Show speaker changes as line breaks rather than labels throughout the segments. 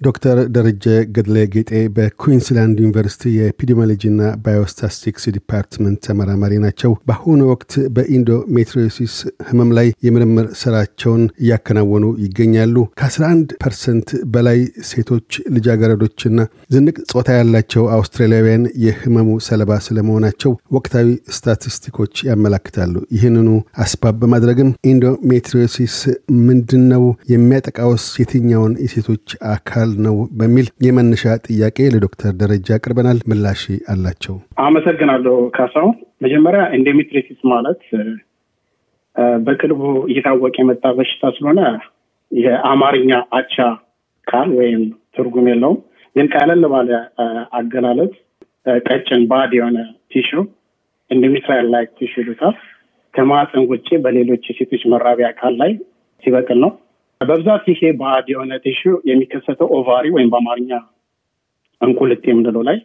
ዶክተር ደረጀ ገድለ ጌጤ በኩዊንስላንድ ዩኒቨርሲቲ የ epidemiology ና biostatistics department ተመራማሪ ናቸው። በአሁኑ ወቅት በ endometriosis ህመም ላይ የምርምር ስራቸውን እያከናወኑ ይገኛሉ። ከ11 percent በላይ ሴቶች ልጃገረዶችና ዝንቅ ጾታ ያላቸው አውስትራሊያውያን የህመሙ ሰለባ ስለመሆናቸው ወቅታዊ ስታቲስቲኮች ያመላክታሉ። ይህንኑ አስባብ በማድረግም endometriosis ምንድን ነው? የሚያጠቃውስ የትኛውን የሴቶች አካል ነው በሚል የመነሻ ጥያቄ ለዶክተር ደረጀ አቅርበናል። ምላሽ አላቸው።
አመሰግናለሁ ካሳው። መጀመሪያ endometriosis ማለት በቅርቡ እየታወቀ የመጣ በሽታ ስለሆነ የአማርኛ አቻ ቃል ወይም ትርጉም የለውም። ግን ቀለል ባለ አገላለጽ ቀጭን ባዕድ የሆነ tissue endometrial like tissue ይሉታል። ከማህፀን ውጭ በሌሎች የሴቶች መራቢያ አካል ላይ ሲበቅል ነው። በብዛት ይሄ ባዕድ የሆነ tissue የሚከሰተው ovary ወይም በአማርኛ እንቁልጢ የምንለው ላይ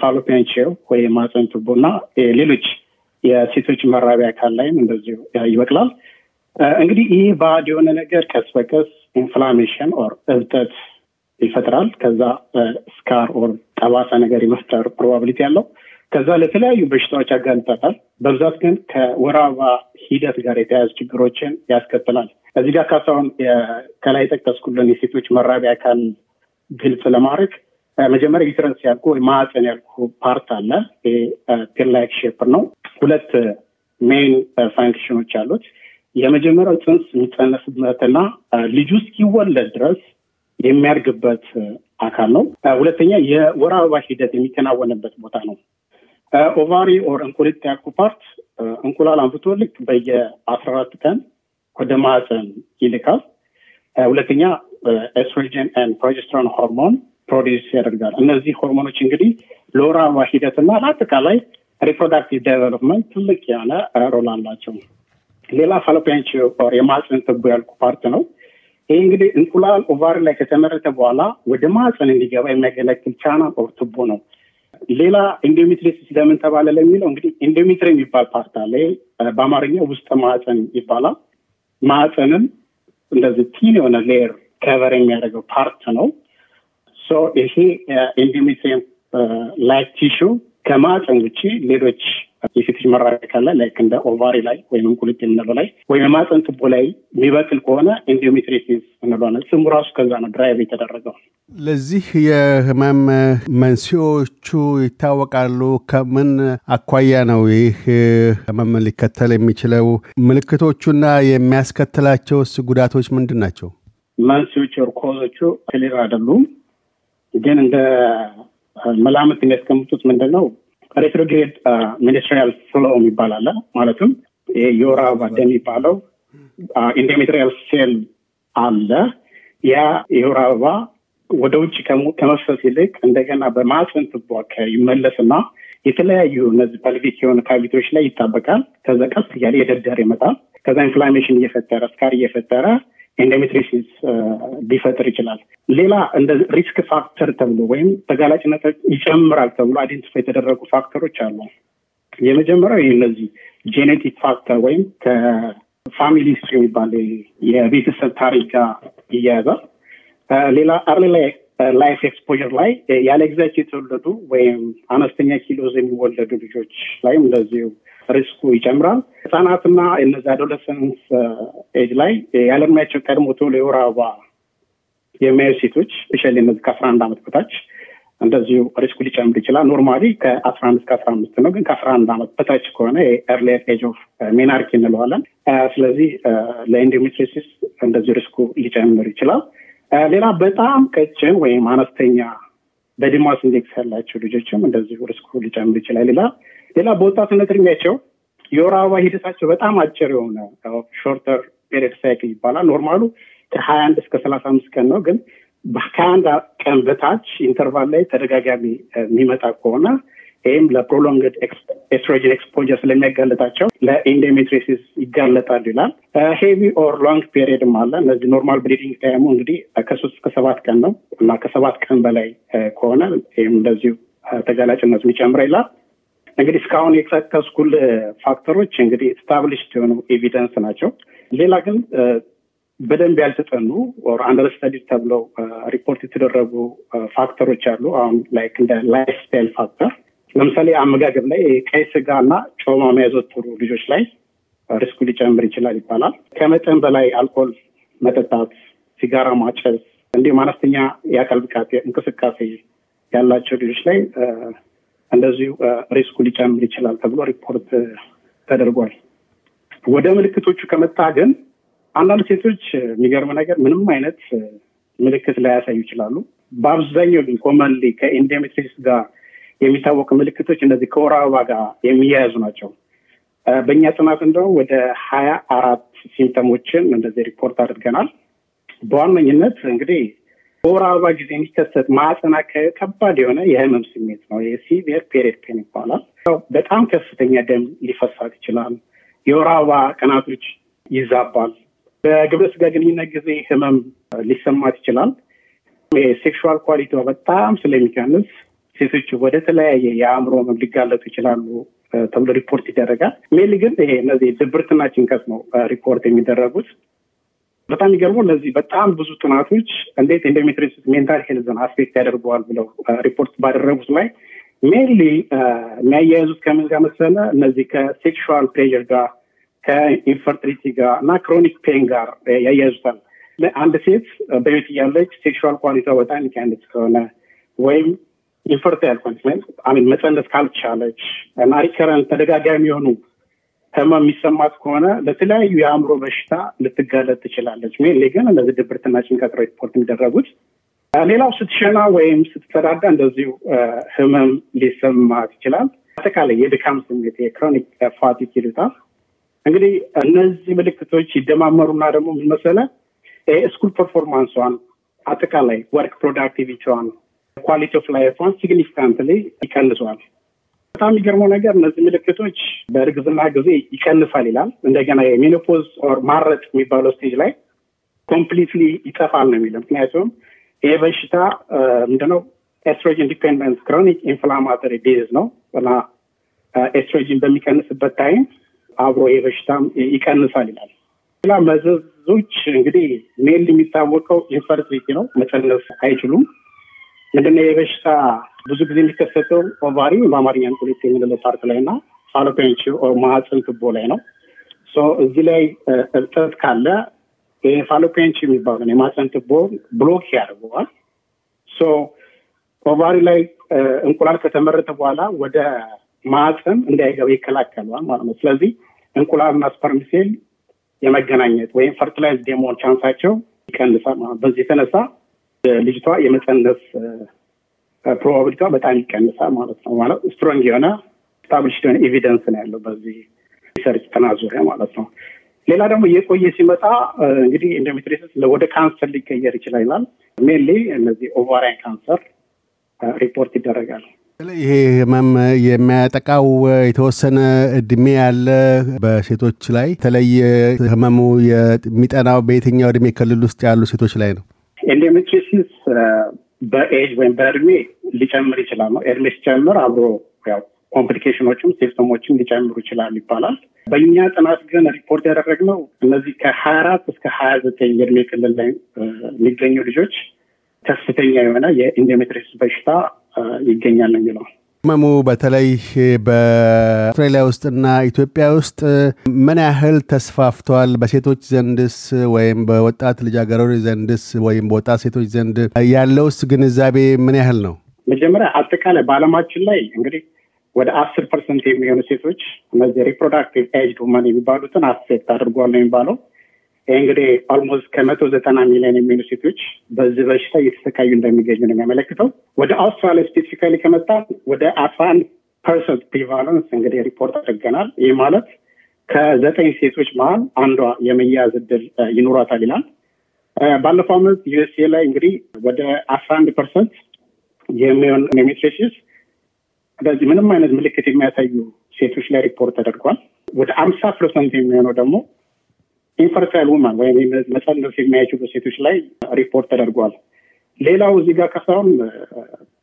fallopian tube ወይ ማፀን ቱቦ እና ሌሎች የሴቶች መራቢያ አካል ላይም እንደዚሁ ይበቅላል። እንግዲህ ይህ ባዕድ የሆነ ነገር ቀስ በቀስ inflammation or እብጠት ይፈጥራል። ከዛ scar or ጠባሳ ነገር የመፍጠር probability ያለው ከዛ ለተለያዩ በሽታዎች ያጋልጣታል። በብዛት ግን ከወር አበባ ሂደት ጋር የተያያዙ ችግሮችን ያስከትላል። እዚህ ጋር ካሳሁን ከላይ የጠቀስኩልን የሴቶች መራቢያ አካል ግልጽ ለማድረግ መጀመሪያ uterus ያልኩ ወይ ማዕፀን ያልኩ part አለ። pear like shape ነው። ሁለት main function ኦች አሉት። የመጀመሪያው ፅንስ የሚጸነስበትና ልጁ እስኪወለድ ድረስ የሚያድግበት አካል ነው። ሁለተኛ የወር አበባ ሂደት የሚከናወንበት ቦታ ነው። ovary or እንቁልት ያልኩ እንቁላል አምርቶ ልክ በየአስራ አራት ቀን ወደ ማህፀን ይልካል። ሁለተኛ estrogen and progesterone hormone produce ያደርጋል። እነዚህ ሆርሞኖች እንግዲህ ለወር አበባ ሂደትና ለአጠቃላይ reproductive development ትልቅ የሆነ role አላቸው። ሌላ fallopian or የማህፀን ትቦ ያልኩ part ነው። ይህ እንግዲህ እንቁላል ovary ላይ ከተመረተ በኋላ ወደ ማህፀን እንዲገባ የሚያገለግል channel or ቱቦ ነው። ሌላ endometriosis ለምን ተባለ ለሚለው እንግዲህ endometrium የሚባል part አለ። በአማርኛ ውስጥ ማህፀን ይባላል። ማህፀንን እንደዚህ thin የሆነ layer cover የሚያደርገው part ነው። ይሄ endometrium like tissue ከማህፀን ውጭ ሌሎች የሴቶች መራቢያ አካል ላይ እንደ ovary ላይ ወይም እንቁልት የምንለው ላይ ወይም የማህፀን ቱቦ ላይ የሚበቅል ከሆነ endometriosis እንለዋለን። ስሙ ራሱ ከዛ ነው derive የተደረገው።
ለዚህ የህመም መንስኤዎቹ ይታወቃሉ። ከምን አኳያ ነው ይህ ህመም ሊከተል የሚችለው? ምልክቶቹና የሚያስከትላቸውስ ጉዳቶች ምንድን ናቸው?
መንስኤዎቹ cause ኦቹ clear አይደሉም። ግን እንደ መላምት የሚያስቀምጡት ምንድን ነው retrograde menstrual flow የሚባል አለ። ማለትም የወር አበባ ደም የሚባለው endometrial cell አለ። ያ የወር አበባ ወደ ውጭ ከመፍሰስ ይልቅ እንደገና በማህፀን ቱቦ ይመለስና የተለያዩ እነዚህ pelvic የሆኑ cavity ዎች ላይ ይጣበቃል። ከዛ ቀስ እያለ የደደር ይመጣል። ከዛ inflammation እየፈጠረ scar እየፈጠረ endometriosis ሊፈጥር ይችላል። ሌላ እንደ risk factor ተብሎ ወይም ተጋላጭነት ይጨምራል ተብሎ identify የተደረጉ factor ኦች አሉ። የመጀመሪያው እነዚህ genetic factor ወይም ከ family history የሚባል የቤተሰብ ታሪክ ጋር ይያያዛል። ሌላ early ላይ life exposure ላይ ያለ ጊዜያቸው የተወለዱ ወይም አነስተኛ ኪሎዝ የሚወለዱ ልጆች ላይም እንደዚሁ risk ኡ ይጨምራል። ህጻናትና እነዚህ adolescence age ላይ ያለእድሜያቸው ቀድሞ ቶሎ የወር አበባ የሚያዩ ሴቶች specially እነዚህ ከአስራ አንድ ዓመት በታች እንደዚሁ risk ኡ ሊጨምር ይችላል። normally ከአስራ አንድ እስከ አስራ አምስት ነው። ግን ከአስራ አንድ ዓመት በታች ከሆነ earlier age of menarche እንለዋለን። ስለዚህ ለ endometriosis እንደዚሁ risk ኡ ሊጨምር ይችላል። ሌላ በጣም ቀጭን ወይም አነስተኛ body mass index ያላቸው ልጆችም እንደዚሁ risk ኡ ሊጨምር ይችላል። ሌላ ሌላ በወጣትነት እድሜያቸው የወር አበባ ሂደታቸው በጣም አጭር የሆነ shorter period cycle ይባላል። normal ኡ ከሀያ አንድ እስከ ሰላሳ አምስት ቀን ነው። ግን ከአንድ ቀን በታች interval ላይ ተደጋጋሚ የሚመጣ ከሆነ ይህም ለ prolonged estrogen exposure ስለሚያጋለጣቸው ለ endometriosis ይጋለጣሉ ይላል። heavy or long period ም አለ። እነዚህ normal bleeding time ኡ እንግዲህ ከሶስት እስከ ቀን ነው እና ከሰባት ቀን በላይ ከሆነ ይህም እንደዚሁ ተጋላጭነቱ ይጨምር ይላል። እንግዲህ እስካሁን የጠቀስኩልህ factor ኦች እንግዲህ established የሆኑ evidence ናቸው። ሌላ ግን በደንብ ያልተጠኑ or ተብለው ሪፖርት የተደረጉ factor ኦች አሉ። አሁን like እንደ life style factor ለምሳሌ አመጋገብ ላይ ቀይ ስጋ እና ጮማ የሚያዘወትሩ ልጆች ላይ risk ኡ ሊጨምር ይችላል ይባላል። ከመጠን በላይ አልኮል መጠጣት፣ ሲጋራ ማጨስ እንዲሁም አነስተኛ የአካል ብቃት እንቅስቃሴ ያላቸው ልጆች ላይ እንደዚሁ risk ኡ ሊጨምር ይችላል ተብሎ ሪፖርት ተደርጓል። ወደ ምልክቶቹ ከመጣ ግን አንዳንድ ሴቶች የሚገርም ነገር ምንም አይነት ምልክት ላያሳዩ ይችላሉ። በአብዛኛው ግን commonly ከ endometriosis ጋር የሚታወቁ ምልክቶች እነዚህ ከወር አበባ ጋር የሚያያዙ ናቸው። በእኛ ጥናት እንደውም ወደ ሀያ አራት symptom ኦችን እንደዚህ ሪፖርት አድርገናል። በዋነኝነት እንግዲህ በወር አበባ ጊዜ የሚከሰት አካባቢ ከባድ የሆነ የህመም ስሜት ነው። የ severe period pain ይባላል። በጣም ከፍተኛ ደም ሊፈሳት ይችላል። የወር አበባ ቀናቶች ይዛባል። በግብረ ስጋ ግንኙነት ጊዜ ህመም ሊሰማት ይችላል። የ sexual quality ዋ በጣም ስለሚቀንስ ሴቶች ወደ ተለያየ የአእምሮ ህመም ሊጋለጡ ይችላሉ ተብሎ ሪፖርት ይደረጋል። mainly ግን ይሄ እነዚህ ድብርትና ጭንቀት ነው ሪፖርት የሚደረጉት። በጣም የሚገርመው እነዚህ በጣም ብዙ ጥናቶች እንዴት endometriosis mental health ን affect ያደርገዋል ብለው ሪፖርት ባደረጉት ላይ mainly የሚያያይዙት ከምን ጋር መሰለ እነዚህ ከ sexual pleasure ጋር ከ infertility ጋር እና chronic pain ጋር ያያይዙታል። አንድ ሴት በቤት እያለች sexual quality ዋ በጣም የሚቀንስ ከሆነ ወይም infertile continent I mean መፀነስ ካልቻለች እና recurrent ተደጋጋሚ የሆኑ ህመም የሚሰማት ከሆነ ለተለያዩ የአእምሮ በሽታ ልትጋለጥ ትችላለች። mainly ግን እነዚህ ድብርትና ጭንቀት ሪፖርት የሚደረጉት ሌላው ስትሸና ወይም ስትጸዳዳ እንደዚሁ ህመም ሊሰማት ይችላል። አጠቃላይ የድካም ስሜት የ chronic fatigue ይሉታል። እንግዲህ እነዚህ ምልክቶች ይደማመሩና ደግሞ ምን መሰለ school performance ሷን አጠቃላይ work productivity ዋን quality of life ኧን significantly ይቀንሷል። በጣም የሚገርመው ነገር እነዚህ ምልክቶች በእርግዝና ጊዜ ይቀንሳል ይላል። እንደገና የ menopause or ማረጥ የሚባለው stage ላይ completely ይጠፋል ነው የሚለው። ምክንያቱም ይህ በሽታ ምንድነው estrogen dependent chronic inflammatory disease ነው እና ኤስትሮጂን በሚቀንስበት time አብሮ ይህ በሽታም ይቀንሳል ይላል። ሌላ መዘዞች እንግዲህ mainly የሚታወቀው infertility ነው። መፀነስ አይችሉም። ምንድነው የበሽታ ብዙ ጊዜ የሚከሰተው ovary በአማርኛ እንቁሊት የምንለው part ላይ እና fallopian ማህፀን ትቦ ላይ ነው። እዚህ ላይ እብጠት ካለ fallopian የሚባለው የማህፀን ትቦ block ያደርገዋል። ovary ላይ እንቁላል ከተመረተ በኋላ ወደ ማህፀን እንዳይገባ ይከላከለዋል ማለት ነው። ስለዚህ እንቁላልና sperm የመገናኘት ወይም fertilize የመሆን chance ኣቸው ይቀንሳል በዚህ የተነሳ ልጅቷ የመፀነስ probability ዋ በጣም ይቀንሳል ማለት ነው። ማለት strong የሆነ established የሆነ evidence ነው ያለው በዚህ research ጥናት ዙሪያ ማለት ነው። ሌላ ደግሞ እየቆየ ሲመጣ እንግዲህ endometriosis ወደ ካንሰር ሊቀየር ይችላል ይላል። mainly እነዚህ ovarian cancer ሪፖርት ይደረጋል።
ይሄ ህመም የሚያጠቃው የተወሰነ እድሜ ያለ በሴቶች ላይ በተለይ ህመሙ የሚጠናው በየትኛው እድሜ ክልል ውስጥ ያሉ ሴቶች ላይ ነው?
endometriosis በኤጅ ወይም በእድሜ ሊጨምር ይችላል ነው። እድሜ ሲጨምር አብሮ ያው complication ኖችም symptom ኦችም ሊጨምሩ ይችላል ይባላል። በእኛ ጥናት ግን ሪፖርት ያደረግነው እነዚህ ከሀያ አራት እስከ ሀያ ዘጠኝ የእድሜ ክልል ላይ የሚገኙ ልጆች ከፍተኛ የሆነ የ endometriosis በሽታ ይገኛል የሚለው።
ህመሙ በተለይ በአውስትራሊያ ውስጥና ኢትዮጵያ ውስጥ ምን ያህል ተስፋፍቷል? በሴቶች ዘንድስ ወይም በወጣት ልጃገረዶች ዘንድስ ወይም በወጣት ሴቶች ዘንድ ያለውስ ግንዛቤ ምን ያህል ነው?
መጀመሪያ አጠቃላይ በዓለማችን ላይ እንግዲህ ወደ አስር percent የሚሆኑ ሴቶች እነዚህ reproductive age women የሚባሉትን affect አድርጓል ነው የሚባለው። ይህ እንግዲህ almost ከመቶ ዘጠና ሚሊዮን የሚሆኑ ሴቶች በዚህ በሽታ እየተሰቃዩ እንደሚገኙ ነው የሚያመለክተው። ወደ አውስትራሊያ specifically ከመጣ ወደ አስራ አንድ percent prevalence እንግዲህ ሪፖርት አድርገናል። ይህ ማለት ከዘጠኝ ሴቶች መሀል አንዷ የመያዝ እድል ይኖራታል ይላል። ባለፈው ዓመት USA ላይ እንግዲህ ወደ አስራ አንድ percent የሚሆን endometriosis በዚህ ምንም አይነት ምልክት የሚያሳዩ ሴቶች ላይ ሪፖርት ተደርጓል። ወደ አምሳ percent የሚሆነው ደግሞ infertile women ወይም መፀነስ የማይችሉ ሴቶች ላይ ሪፖርት ተደርጓል። ሌላው እዚህ ጋር ከሳሁን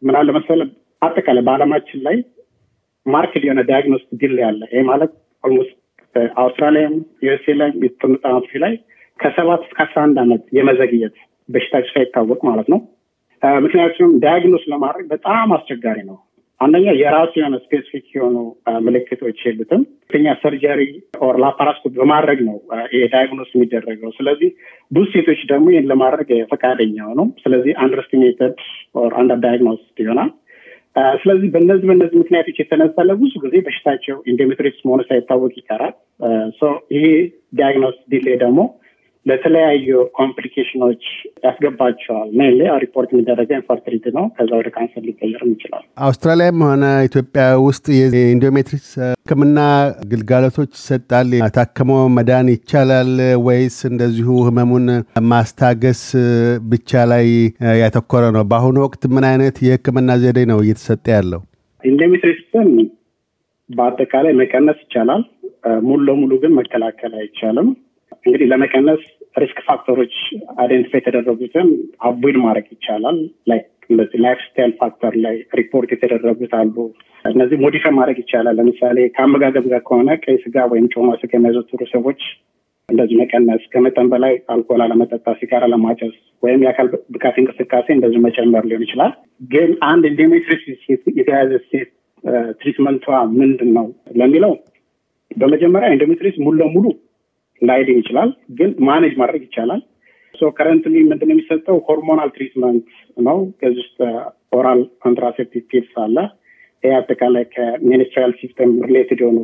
ምን አለ መሰለህ አጠቃላይ በአለማችን ላይ marked የሆነ diagnostic delay ያለ ይህ ማለት almost አውስትራሊያም USA ላይ የተጠኑ ላይ ከሰባት እስከ አስራ አንድ ዓመት የመዘግየት በሽታቸው ሳይታወቅ ማለት ነው። ምክንያቱም diagnose ለማድረግ በጣም አስቸጋሪ ነው። አንደኛ የራሱ የሆነ specific የሆኑ ምልክቶች የሉትም። ሁለተኛ surgery or laparoscope በማድረግ ነው ይሄ diagnose የሚደረገው። ስለዚህ ብዙ ሴቶች ደግሞ ይህን ለማድረግ ፈቃደኛ ነው። ስለዚህ underestimated or under diagnose ይሆናል። ስለዚህ በእነዚህ በእነዚህ ምክንያቶች የተነሳ ለብዙ ጊዜ በሽታቸው endometriosis መሆኑ ሳይታወቅ ይቀራል። ይሄ diagnosis delay ደግሞ ለተለያዩ complication ኖች ያስገባቸዋል። mainly ሪፖርት የሚደረገው infertility ነው። ከዛ ወደ ካንሰር ሊቀየርም ይችላል።
አውስትራሊያም ሆነ ኢትዮጵያ ውስጥ የ endometriosis ሕክምና ግልጋሎቶች ይሰጣል። ታክሞ መዳን ይቻላል ወይስ እንደዚሁ ህመሙን ማስታገስ ብቻ ላይ ያተኮረ ነው? በአሁኑ ወቅት ምን አይነት የሕክምና ዘዴ ነው እየተሰጠ ያለው?
endometriosis ን በአጠቃላይ መቀነስ ይቻላል። ሙሉ ለሙሉ ግን መከላከል አይቻልም። እንግዲህ ለመቀነስ risk factor ኦች identify የተደረጉትን avoid ማድረግ ይቻላል። like lifestyle factor ላይ ሪፖርት የተደረጉት አሉ። እነዚህ modify ማድረግ ይቻላል። ለምሳሌ ከአመጋገብ ጋር ከሆነ ቀይ ስጋ ወይም ጮማ ስጋ የሚያዘወትሩ ሰዎች እንደዚህ መቀነስ፣ ከመጠን በላይ አልኮል አለመጠጣት፣ ሲጋራ አለማጨስ ወይም የአካል ብቃት እንቅስቃሴ እንደዚህ መጨመር ሊሆን ይችላል። ግን አንድ endometriosis የተያዘ ሴት treatment ኧ ምንድን ነው ለሚለው በመጀመሪያ endometriosis ሙሉ ለሙሉ ላይድን ይችላል፣ ግን manage ማድረግ ይቻላል። so currently ምንድን የሚሰጠው hormonal treatment ነው። ከዚህ ውስጥ oral contraceptive pills አለ። ይህ አጠቃላይ ከ menstrual system related የሆኑ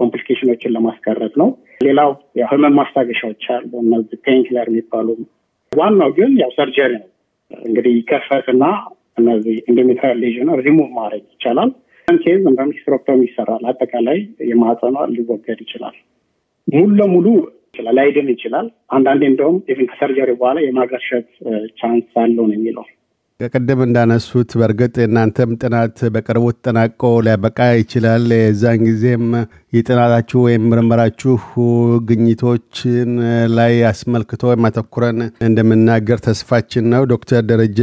complication ኖችን ለማስቀረት ነው። ሌላው ህመም ማስታገሻዎች አሉ፣ እነዚህ painkiller የሚባሉ። ዋናው ግን ያው surgery ነው። እንግዲህ ይከፈትና እነዚህ ኢንዶሜትሪያል ሌዥን ሪሙቭ ማድረግ ይቻላል። case እንደ hysterectomy ይሰራል። አጠቃላይ የማህፀኗ ሊወገድ ይችላል። ሙሉ ለሙሉ ይችላል ላይድን ይችላል። አንዳንዴ እንደውም even ከ surgery በኋላ የማገርሸት chance አለው ነው የሚለው።
ቅድም እንዳነሱት በእርግጥ እናንተም ጥናት በቅርቡ ተጠናቆ ሊያበቃ ይችላል። የዛን ጊዜም የጥናታችሁ ወይም ምርመራችሁ ግኝቶችን ላይ አስመልክቶ አተኩረን እንደምንነጋገር ተስፋችን ነው። ዶክተር ደረጀ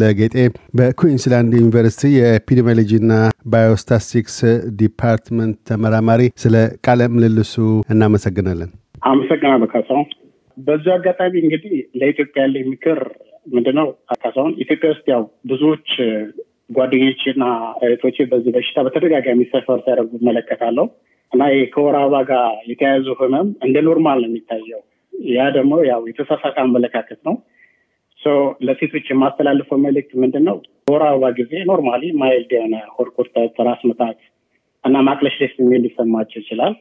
ለጌጤ በኩዊንስላንድ ዩኒቨርሲቲ የኤፒዲሚዮሎጂና ባዮስታስቲክስ ዲፓርትመንት ተመራማሪ፣ ስለ ቃለ ምልልሱ እናመሰግናለን።
አመሰግናለሁ ካሳሁን። በዚሁ አጋጣሚ እንግዲህ ለኢትዮጵያ ያለ ምክር ምንድነው ካሳሁን፣ ኢትዮጵያ ውስጥ ያው ብዙዎች ጓደኞችና እህቶቼ በዚህ በሽታ በተደጋጋሚ suffer ሲያደርጉ እመለከታለሁ እና ይህ ከወር አበባ ጋር የተያያዙ ህመም እንደ normal ነው የሚታየው። ያ ደግሞ ያው የተሳሳተ አመለካከት ነው። ለሴቶች የማስተላልፈው መልእክት ምንድን ነው? በወር አበባ ጊዜ normally mild የሆነ ሆድ ቁርጠት፣ ራስ ምታት እና ማቅለሽለሽ ስሜት ሊሰማቸው ይችላል።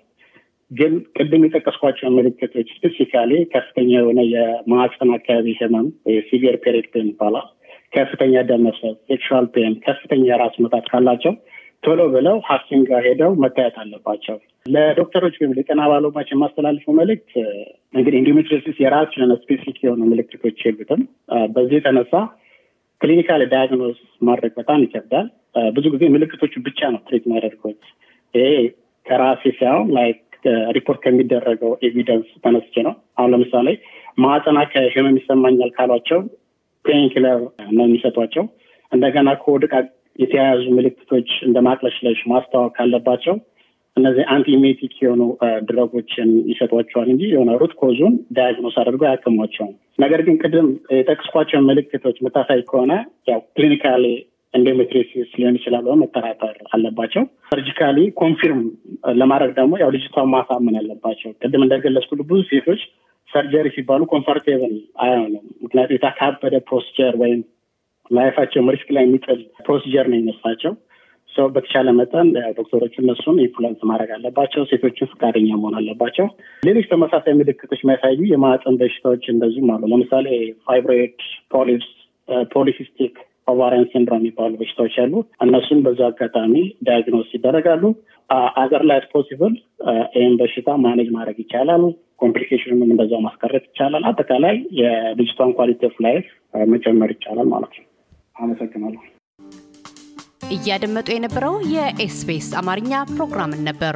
ግን ቅድም የጠቀስኳቸው ምልክቶች specifically ከፍተኛ የሆነ የማህፀን አካባቢ ህመም severe period pain ይባላል፣ ከፍተኛ ደም sexual pain፣ ከፍተኛ የራስ ምታት ካላቸው ቶሎ ብለው ሐኪም ጋር ሄደው መታየት አለባቸው። ለዶክተሮች ወይም ለጤና ባለሙያዎች የማስተላልፈው መልእክት እንግዲህ endometriosis የራሱ የሆነ specific የሆኑ ምልክቶች የሉትም። በዚህ የተነሳ clinical diagnose ማድረግ በጣም ይከብዳል። ብዙ ጊዜ ምልክቶቹ ብቻ ነው treat የሚያደርጉት። ይሄ ከራሴ ሳይሆን like report ከሚደረገው evidence ተነስቼ ነው። አሁን ለምሳሌ ማህፀን አካባቢ ህመም ይሰማኛል ካሏቸው painkiller ነው የሚሰጧቸው። እንደገና ከሆድ ዕቃ የተያያዙ ምልክቶች እንደ ማቅለሽለሽ ማስታወክ ካለባቸው እነዚህ antiemetic የሆኑ drug ኦችን ይሰጧቸዋል እንጂ የሆነ root cause ኡን diagnose አድርገው አያክሟቸውም። ነገር ግን ቅድም የጠቀስኳቸውን ምልክቶች የምታሳይ ከሆነ ያው clinically endometriosis ሊሆን ይችላል መጠራጠር አለባቸው። surgically confirm ለማድረግ ደግሞ ያው ልጅቷን ማሳመን አለባቸው። ቅድም እንደገለጽኩት ብዙ ሴቶች surgery ሲባሉ comfortable አይሆንም። ምክንያቱም የተካበደ procedure ወይም life ኣቸውም risk ላይ የሚጥል procedure ነው የሚመስላቸው። ሰለዚህ በተቻለ መጠን ዶክተሮች እነሱን influence ማድረግ አለባቸው። ሴቶችን ፈቃደኛ መሆን አለባቸው። ሌሎች ተመሳሳይ ምልክቶች የሚያሳዩ የማህፀን በሽታዎች እንደዚሁም አሉ። ለምሳሌ fibroid፣ polyps፣ polycystic ovarian syndrome የሚባሉ በሽታዎች አሉ። እነሱን በዛ አጋጣሚ diagnose ይደረጋሉ። አገር ላይ possible ይህን በሽታ manage ማድረግ ይቻላል። complication ኑንም እንደዛው ማስቀረት ይቻላል። አጠቃላይ የልጅቷን quality of life መጨመር ይቻላል ማለት ነው። አመሰግናለሁ።
እያደመጡ የነበረው የኤስቢኤስ አማርኛ ፕሮግራምን ነበር።